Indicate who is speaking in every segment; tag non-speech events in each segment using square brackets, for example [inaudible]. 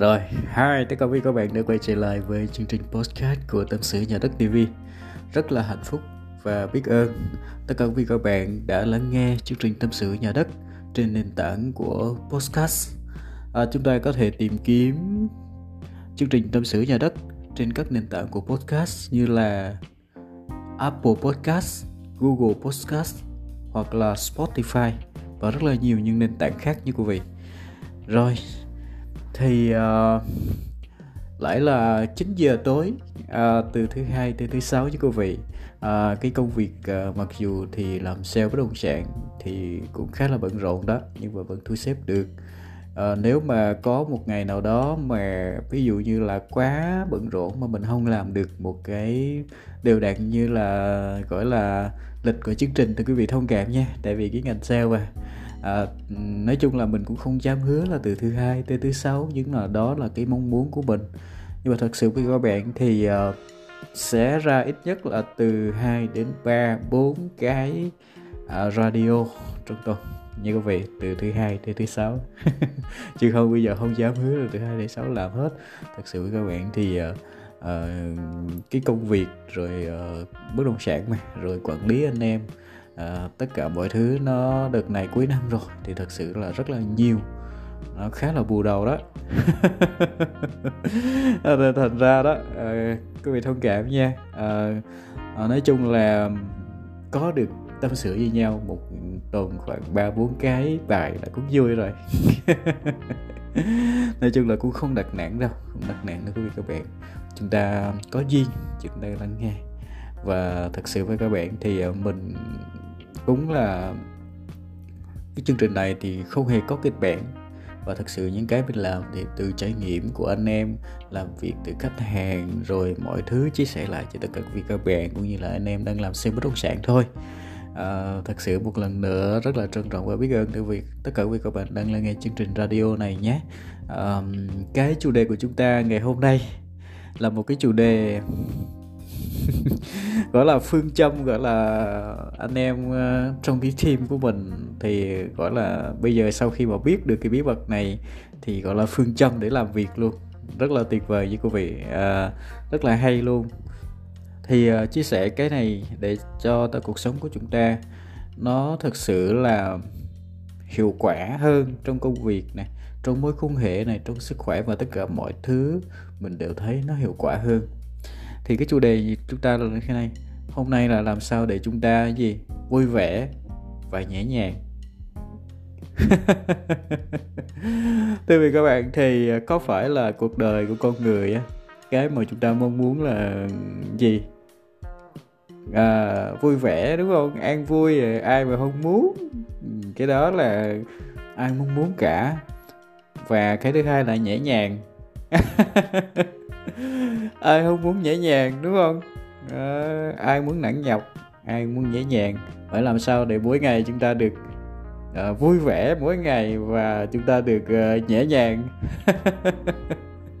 Speaker 1: Rồi, hi, tất cả quý các bạn đã quay trở lại với chương trình podcast của Tâm sự Nhà đất TV. Rất là hạnh phúc và biết ơn tất cả quý các bạn đã lắng nghe chương trình Tâm sự Nhà đất trên nền tảng của podcast. À, chúng ta có thể tìm kiếm chương trình Tâm sự Nhà đất trên các nền tảng của podcast như là Apple Podcast, Google Podcast hoặc là Spotify và rất là nhiều những nền tảng khác như quý vị. Rồi, thì ờ, uh, lại là 9 giờ tối uh, từ thứ hai tới thứ sáu với quý vị. Uh, cái công việc uh, mặc dù thì làm sale bất động sản thì cũng khá là bận rộn đó nhưng mà vẫn thu xếp được. À, nếu mà có một ngày nào đó mà ví dụ như là quá bận rộn mà mình không làm được một cái đều đặn như là gọi là lịch của chương trình thì quý vị thông cảm nha. Tại vì cái ngành sale mà à, nói chung là mình cũng không dám hứa là từ thứ hai tới thứ sáu nhưng là đó là cái mong muốn của mình. Nhưng mà thật sự với các bạn thì uh, sẽ ra ít nhất là từ 2 đến 3 4 cái uh, radio trong tuần. Như quý vị từ thứ hai tới thứ sáu. [laughs] Chứ không bây giờ không dám hứa là từ hai đến sáu làm hết. Thật sự với các bạn thì uh, uh, cái công việc rồi uh, bất động sản mà rồi quản lý anh em à, tất cả mọi thứ nó đợt này cuối năm rồi thì thật sự là rất là nhiều. Nó khá là bù đầu đó. [laughs] Ờ, Thành ra đó à, quý vị thông cảm nha. À, à, nói chung là có được tâm sự với nhau một tuần khoảng ba bốn cái bài là cũng vui rồi. [laughs] Nói chung là cũng không đặt nặng đâu không đặt nặng đâu quý vị các bạn. Chúng ta có duyên chúng ta lắng nghe. Và thật sự với các bạn thì mình cũng là cái chương trình này thì không hề có kịch bản. Và thật sự những cái mình làm thì từ trải nghiệm của anh em làm việc từ khách hàng rồi mọi thứ chia sẻ lại cho tất cả quý các bạn cũng như là anh em đang làm xem bất động sản thôi. À, thật sự một lần nữa rất là trân trọng và biết ơn từ việc tất cả quý các bạn đang lắng nghe chương trình radio này nhé. À, cái chủ đề của chúng ta ngày hôm nay là một cái chủ đề gọi là phương châm gọi là anh em uh, trong cái team của mình thì gọi là bây giờ sau khi mà biết được cái bí mật này thì gọi là phương châm để làm việc luôn. Rất là tuyệt vời với quý vị à, rất là hay luôn. Thì uh, chia sẻ cái này để cho ta cuộc sống của chúng ta nó thực sự là hiệu quả hơn trong công việc này trong mối quan hệ này trong sức khỏe và tất cả mọi thứ mình đều thấy nó hiệu quả hơn thì cái chủ đề chúng ta là thế này hôm nay là làm sao để chúng ta gì vui vẻ và nhẹ nhàng. [laughs] Thưa vì các bạn thì có phải là cuộc đời của con người á cái mà chúng ta mong muốn là gì? À, vui vẻ đúng không? An vui ai mà không muốn? Cái đó là ai mong muốn cả. Và cái thứ hai là nhẹ nhàng. [laughs] [laughs] ai không muốn nhẹ nhàng đúng không? À, ai muốn nặng nhọc ai muốn nhẹ nhàng. Phải làm sao để mỗi ngày chúng ta được uh, vui vẻ mỗi ngày và chúng ta được uh, nhẹ nhàng?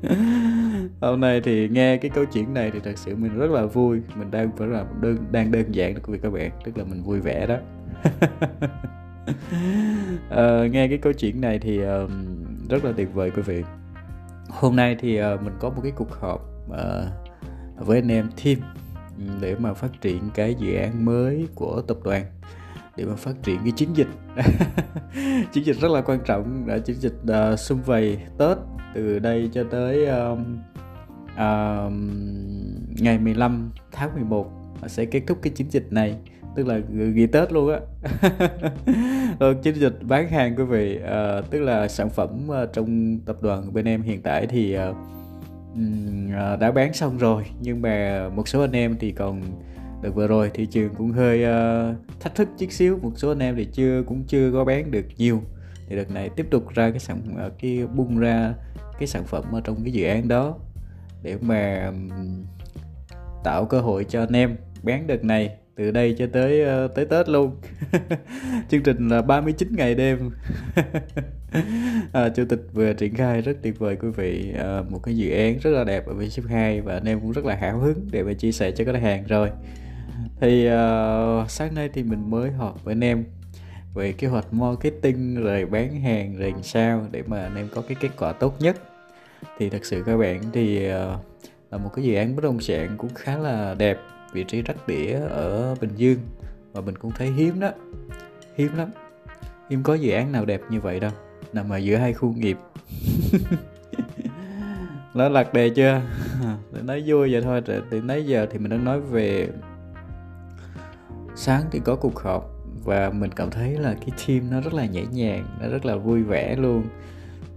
Speaker 1: [laughs] Hôm nay thì nghe cái câu chuyện này thì thật sự mình rất là vui. Mình đang phải là đơn đang đơn giản đó quý vị các bạn tức là mình vui vẻ đó. Uh, [laughs] nghe cái câu chuyện này thì uh, rất là tuyệt vời quý vị hôm nay thì uh, mình có một cái cuộc họp uh, với anh em team ừ, để mà phát triển cái dự án mới của tập đoàn để mà phát triển cái chiến dịch. [laughs] Chiến dịch rất là quan trọng là chiến dịch ờ, uh, xung vầy tết từ đây cho tới um, uh, ngày 15 tháng 11 sẽ kết thúc cái chiến dịch này tức là ghi tết luôn á. Ờ, [laughs] chiến dịch bán hàng quý vị à, tức là sản phẩm uh, trong tập đoàn bên em hiện tại thì uh, đã bán xong rồi. Nhưng mà một số anh em thì còn được vừa rồi thị trường cũng hơi uh, thách thức chút xíu. Một số anh em thì chưa cũng chưa có bán được nhiều. Thì đợt này tiếp tục ra cái sản uh, cái bung ra cái sản phẩm ở trong cái dự án đó để mà um, tạo cơ hội cho anh em bán đợt này từ đây cho tới ờ, tới Tết luôn. [laughs] Chương trình là 39 ngày đêm. [laughs] À, chủ tịch vừa triển khai rất tuyệt vời quý vị. À, một cái dự án rất là đẹp ở bên ship 2 và anh em cũng rất là hào hứng để mà chia sẻ cho khách hàng rồi. Thì uh, sáng nay thì mình mới họp với anh em về kế hoạch marketing rồi bán hàng rồi sao để mà anh em có cái kết quả tốt nhất. Thì thật sự các bạn thì uh, là một cái dự án bất động sản cũng khá là đẹp vị trí rách đĩa ở Bình Dương. Và mình cũng thấy hiếm đó, hiếm lắm. Hiếm có dự án nào đẹp như vậy đâu, nằm ở giữa hai khu nghiệp. [laughs] Nó lạc đề chưa? [laughs] Để nói vui vậy thôi thì nãy giờ thì mình đang nói về sáng thì có cuộc họp và mình cảm thấy là cái team nó rất là nhẹ nhàng, nó rất là vui vẻ luôn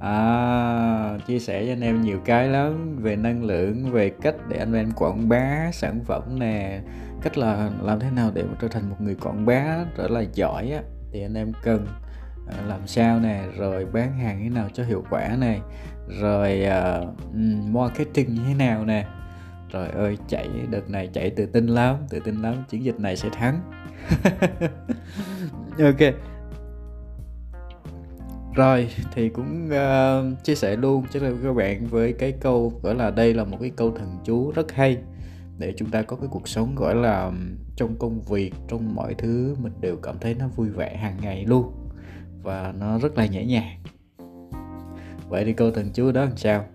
Speaker 1: à, chia sẻ cho anh em nhiều cái lắm về năng lượng về cách để anh em quảng bá sản phẩm nè cách là làm thế nào để trở thành một người quảng bá trở là giỏi á. Thì anh em cần à, làm sao nè rồi bán hàng thế nào cho hiệu quả này rồi uh, marketing như thế nào nè. Rồi ơi chạy đợt này chạy tự tin lắm tự tin lắm chiến dịch này sẽ thắng. [laughs] Ok rồi thì cũng uh, chia sẻ luôn cho các bạn với cái câu gọi là đây là một cái câu thần chú rất hay để chúng ta có cái cuộc sống gọi là trong công việc trong mọi thứ mình đều cảm thấy nó vui vẻ hàng ngày luôn và nó rất là nhẹ nhàng. Vậy thì câu thần chú đó làm sao?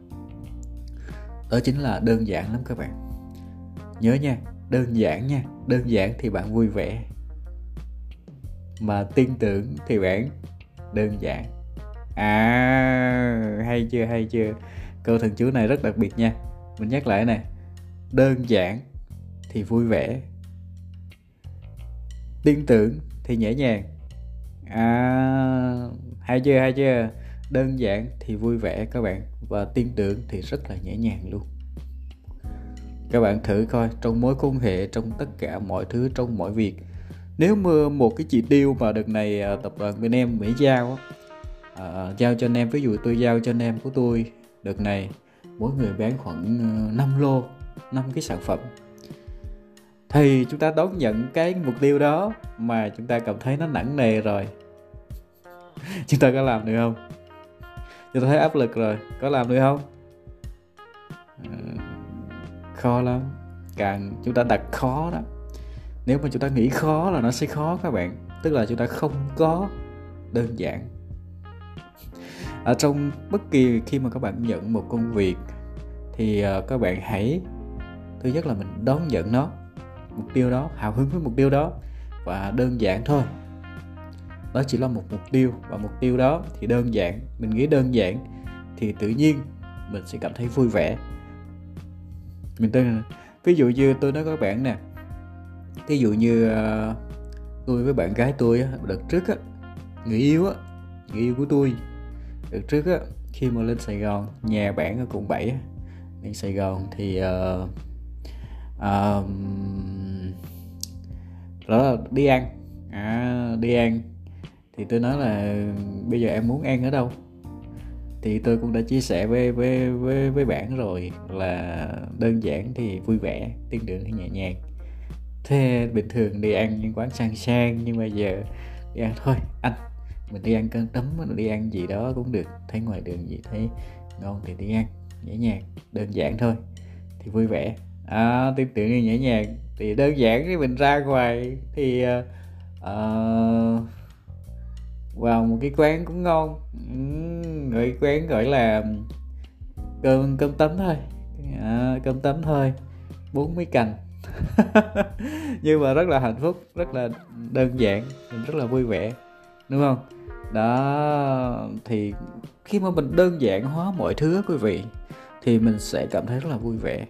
Speaker 1: Đó chính là đơn giản lắm các bạn. Nhớ nha đơn giản nha đơn giản thì bạn vui vẻ mà tin tưởng thì bạn đơn giản à hay chưa hay chưa. Câu thần chú này rất đặc biệt nha. Mình nhắc lại này. Đơn giản thì vui vẻ. Tin tưởng thì nhẹ nhàng. À hay chưa hay chưa. Đơn giản thì vui vẻ các bạn. Và tin tưởng thì rất là nhẹ nhàng luôn. Các bạn thử coi, trong mối quan hệ, trong tất cả mọi thứ, trong mọi việc. Nếu mà một cái chỉ tiêu mà đợt này à, tập đoàn bên em mỹ giao uh, giao cho anh em. Ví dụ tôi giao cho anh em của tôi đợt này mỗi người bán khoảng ờ, 5 lô 5 cái sản phẩm. Thì chúng ta đón nhận cái mục tiêu đó mà chúng ta cảm thấy nó nặng nề rồi. [laughs] Chúng ta có làm được không? Chúng ta thấy áp lực rồi có làm được không? Uh, khó lắm. Càng chúng ta đặt khó đó nếu mà chúng ta nghĩ khó là nó sẽ khó các bạn. Tức là chúng ta không có đơn giản ở trong bất kỳ khi mà các bạn nhận một công việc thì ờ, các bạn hãy, thứ nhất là mình đón nhận nó, mục tiêu đó, hào hứng với mục tiêu đó và đơn giản thôi. Đó chỉ là một mục tiêu và mục tiêu đó thì đơn giản, mình nghĩ đơn giản thì tự nhiên mình sẽ cảm thấy vui vẻ. Mình tên ví dụ như tôi nói các bạn nè ví dụ như ờ, tôi với bạn gái tôi đợt trước á, người yêu á, người yêu của tôi được trước á khi mà lên Sài Gòn nhà bạn ở quận 7 á, lên Sài Gòn thì uh, uh, đó là đi ăn. À, đi ăn. Thì tôi nói là bây giờ em muốn ăn ở đâu? Thì tôi cũng đã chia sẻ với với với với bạn rồi là đơn giản thì vui vẻ tiên đường thì nhẹ nhàng. Thế bình thường đi ăn những quán sang sang nhưng mà giờ đi ăn thôi anh mình đi ăn cơm tấm mình đi ăn gì đó cũng được. Thấy ngoài đường gì thấy ngon thì đi ăn nhẹ nhàng đơn giản thôi. Thì vui vẻ. À, tin tưởng như nhẹ nhàng. Thì đơn giản thì mình ra ngoài thì uh, uh, vào một cái quán cũng ngon. Người gọi quán gọi là cơm cơm tấm thôi. À, cơm tấm thôi. Bốn mấy cành. [laughs] Nhưng mà rất là hạnh phúc rất là đơn giản mình rất là vui vẻ đúng không? Đó, thì khi mà mình đơn giản hóa mọi thứ quý vị, thì mình sẽ cảm thấy rất là vui vẻ.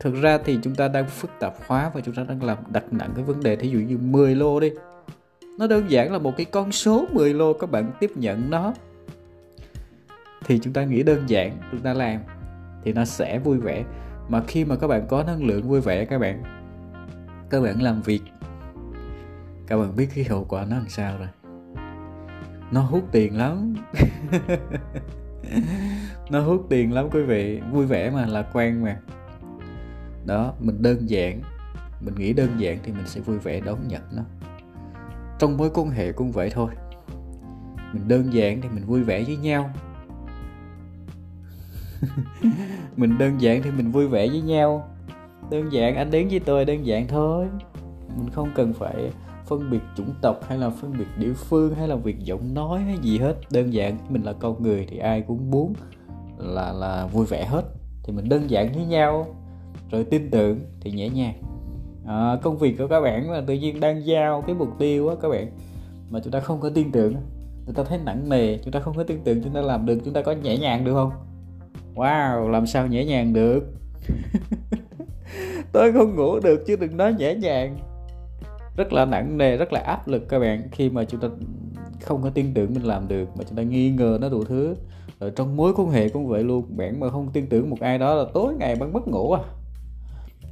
Speaker 1: Thực ra thì chúng ta đang phức tạp hóa và chúng ta đang làm đặt nặng cái vấn đề thí dụ như 10 lô đi. Nó đơn giản là một cái con số 10 lô, các bạn tiếp nhận nó. Thì chúng ta nghĩ đơn giản, chúng ta làm, thì nó sẽ vui vẻ. Mà khi mà các bạn có năng lượng vui vẻ, các bạn các bạn làm việc, các bạn biết cái hậu quả nó làm sao rồi nó hút tiền lắm. [laughs] Nó hút tiền lắm quý vị. Vui vẻ mà lạc quan mà. Đó mình đơn giản. Mình nghĩ đơn giản thì mình sẽ vui vẻ đón nhận nó. Trong mối quan hệ cũng vậy thôi. Mình đơn giản thì mình vui vẻ với nhau. [laughs] Mình đơn giản thì mình vui vẻ với nhau. Đơn giản anh đến với tôi đơn giản thôi. Mình không cần phải phân biệt chủng tộc hay là phân biệt địa phương hay là việc giọng nói hay gì hết. Đơn giản mình là con người thì ai cũng muốn là là vui vẻ hết. Thì mình đơn giản với nhau rồi tin tưởng thì nhẹ nhàng. À, công việc của các bạn là tự nhiên đang giao cái mục tiêu á các bạn mà chúng ta không có tin tưởng. Chúng ta thấy nặng nề chúng ta không có tin tưởng chúng ta làm được chúng ta có nhẹ nhàng được không? Wow làm sao nhẹ nhàng được? [laughs] Tôi không ngủ được chứ đừng nói nhẹ nhàng rất là nặng nề, rất là áp lực các bạn. Khi mà chúng ta không có tin tưởng mình làm được, mà chúng ta nghi ngờ nó đủ thứ, rồi trong mối quan hệ cũng vậy luôn. Bạn mà không tin tưởng một ai đó là tối ngày bạn mất ngủ à.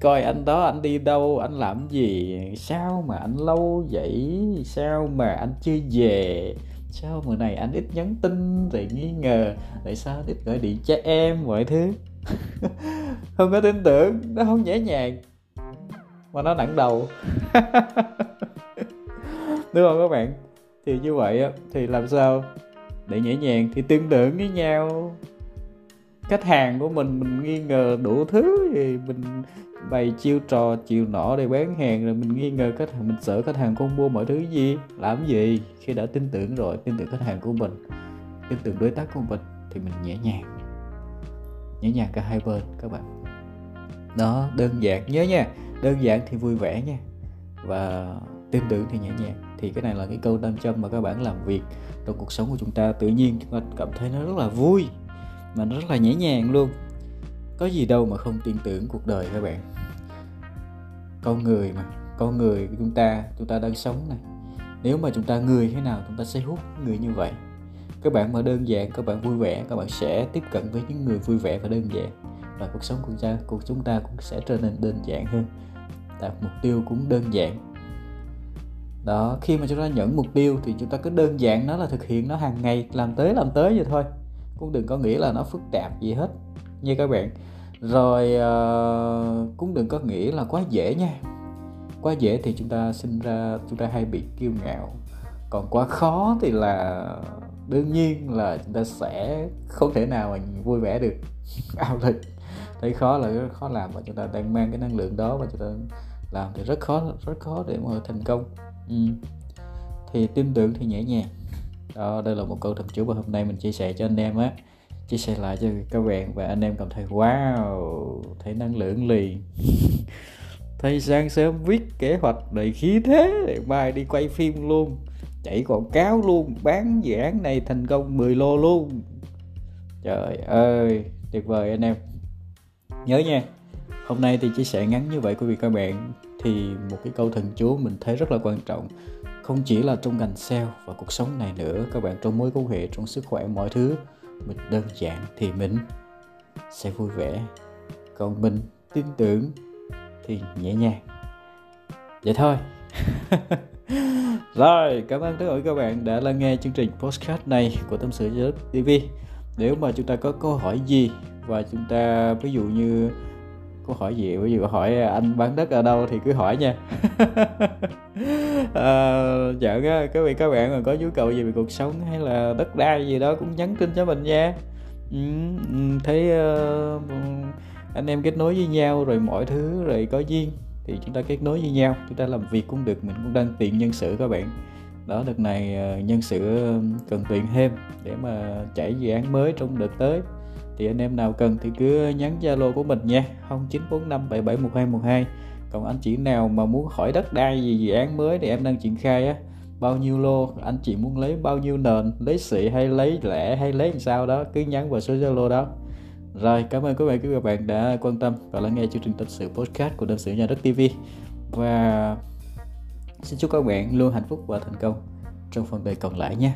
Speaker 1: Coi anh đó, anh đi đâu, anh làm gì, sao mà anh lâu vậy, sao mà anh chưa về, sao bữa này anh ít nhắn tin rồi nghi ngờ, tại sao ít gọi điện cho em, mọi thứ. [laughs] Không có tin tưởng, nó không dễ nhàng mà nó nặng đầu. [laughs] Đúng không các bạn? Thì như vậy thì làm sao để nhẹ nhàng thì tin tưởng với nhau? Khách hàng của mình mình nghi ngờ đủ thứ thì mình bày chiêu trò chiều nọ để bán hàng, rồi mình nghi ngờ khách hàng, mình sợ khách hàng không mua mọi thứ gì. Làm gì? Khi đã tin tưởng rồi, tin tưởng khách hàng của mình, tin tưởng đối tác của mình thì mình nhẹ nhàng. Nhẹ nhàng cả hai bên, các bạn đó, đơn giản nhớ nha. Đơn giản thì vui vẻ nha. Và tin tưởng thì nhẹ nhàng. Thì cái này là cái câu nam châm mà các bạn làm việc trong cuộc sống của chúng ta. Tự nhiên chúng ta cảm thấy nó rất là vui, mà nó rất là nhẹ nhàng luôn. Có gì đâu mà không tin tưởng cuộc đời các bạn. Con người mà, con người của chúng ta chúng ta đang sống này. Nếu mà chúng ta người thế nào, chúng ta sẽ hút người như vậy. Các bạn mà đơn giản, các bạn vui vẻ, các bạn sẽ tiếp cận với những người vui vẻ và đơn giản và cuộc sống của chúng ta của chúng ta cũng sẽ trở nên đơn giản hơn. Đạt mục tiêu cũng đơn giản. Đó khi mà chúng ta nhận mục tiêu thì chúng ta cứ đơn giản nó là thực hiện nó hàng ngày làm tới làm tới vậy thôi. Cũng đừng có nghĩ là nó phức tạp gì hết nha các bạn. Rồi uh, cũng đừng có nghĩ là quá dễ nha. Quá dễ thì chúng ta sinh ra chúng ta hay bị kiêu ngạo. Còn quá khó thì là đương nhiên là chúng ta sẽ không thể nào mà vui vẻ được. [laughs] Ao lịch thấy khó là rất khó làm và chúng ta đang mang cái năng lượng đó và chúng ta làm thì rất khó rất khó để mà thành công. Ừ. thì tin tưởng thì nhẹ nhàng. Đó, đây là một câu thần chú mà hôm nay mình chia sẻ cho anh em á. Chia sẻ lại cho các bạn và anh em cảm thấy, wow, thấy năng lượng liền. [laughs] Thấy sáng sớm viết kế hoạch đầy khí thế để mai đi quay phim luôn. Chạy quảng cáo luôn, bán dự án này thành công 10 lô luôn. Trời ơi, tuyệt vời anh em nhớ nha. Hôm nay thì chia sẻ ngắn như vậy quý vị các bạn, thì một cái câu thần chú mình thấy rất là quan trọng. Không chỉ là trong ngành sale và cuộc sống này nữa, các bạn trong mối quan hệ, trong sức khỏe, mọi thứ, mình đơn giản thì mình sẽ vui vẻ. Còn mình tin tưởng thì nhẹ nhàng. Vậy thôi. [laughs] Rồi, cảm ơn tất cả các bạn đã lắng nghe chương trình podcast này của tâm sự giới tv nếu mà chúng ta có câu hỏi gì và chúng ta ví dụ như câu hỏi gì? Ví dụ hỏi à, anh bán đất ở đâu thì cứ hỏi nha. À, [laughs] dạ các vị các bạn mà có nhu cầu gì về cuộc sống hay là đất đai gì đó cũng nhắn tin cho mình nha. Ừ, thấy uh, anh em kết nối với nhau rồi mọi thứ rồi có duyên thì chúng ta kết nối với nhau. Chúng ta làm việc cũng được mình cũng đang tiện nhân sự các bạn. Đó đợt này ờ, nhân sự cần tuyển thêm để mà chạy dự án mới trong đợt tới thì anh em nào cần thì cứ nhắn Zalo của mình nha 0945771212 còn anh chị nào mà muốn hỏi đất đai gì, dự án mới thì em đang triển khai á, bao nhiêu lô, anh chị muốn lấy bao nhiêu nền, lấy xị hay lấy lẻ hay lấy làm sao đó, cứ nhắn vào số Zalo đó. Rồi, cảm ơn quý vị các bạn đã quan tâm và lắng nghe chương trình tâm sự podcast của tâm sự nhà đất TV và xin chúc các bạn luôn hạnh phúc và thành công trong phần đời còn lại nhé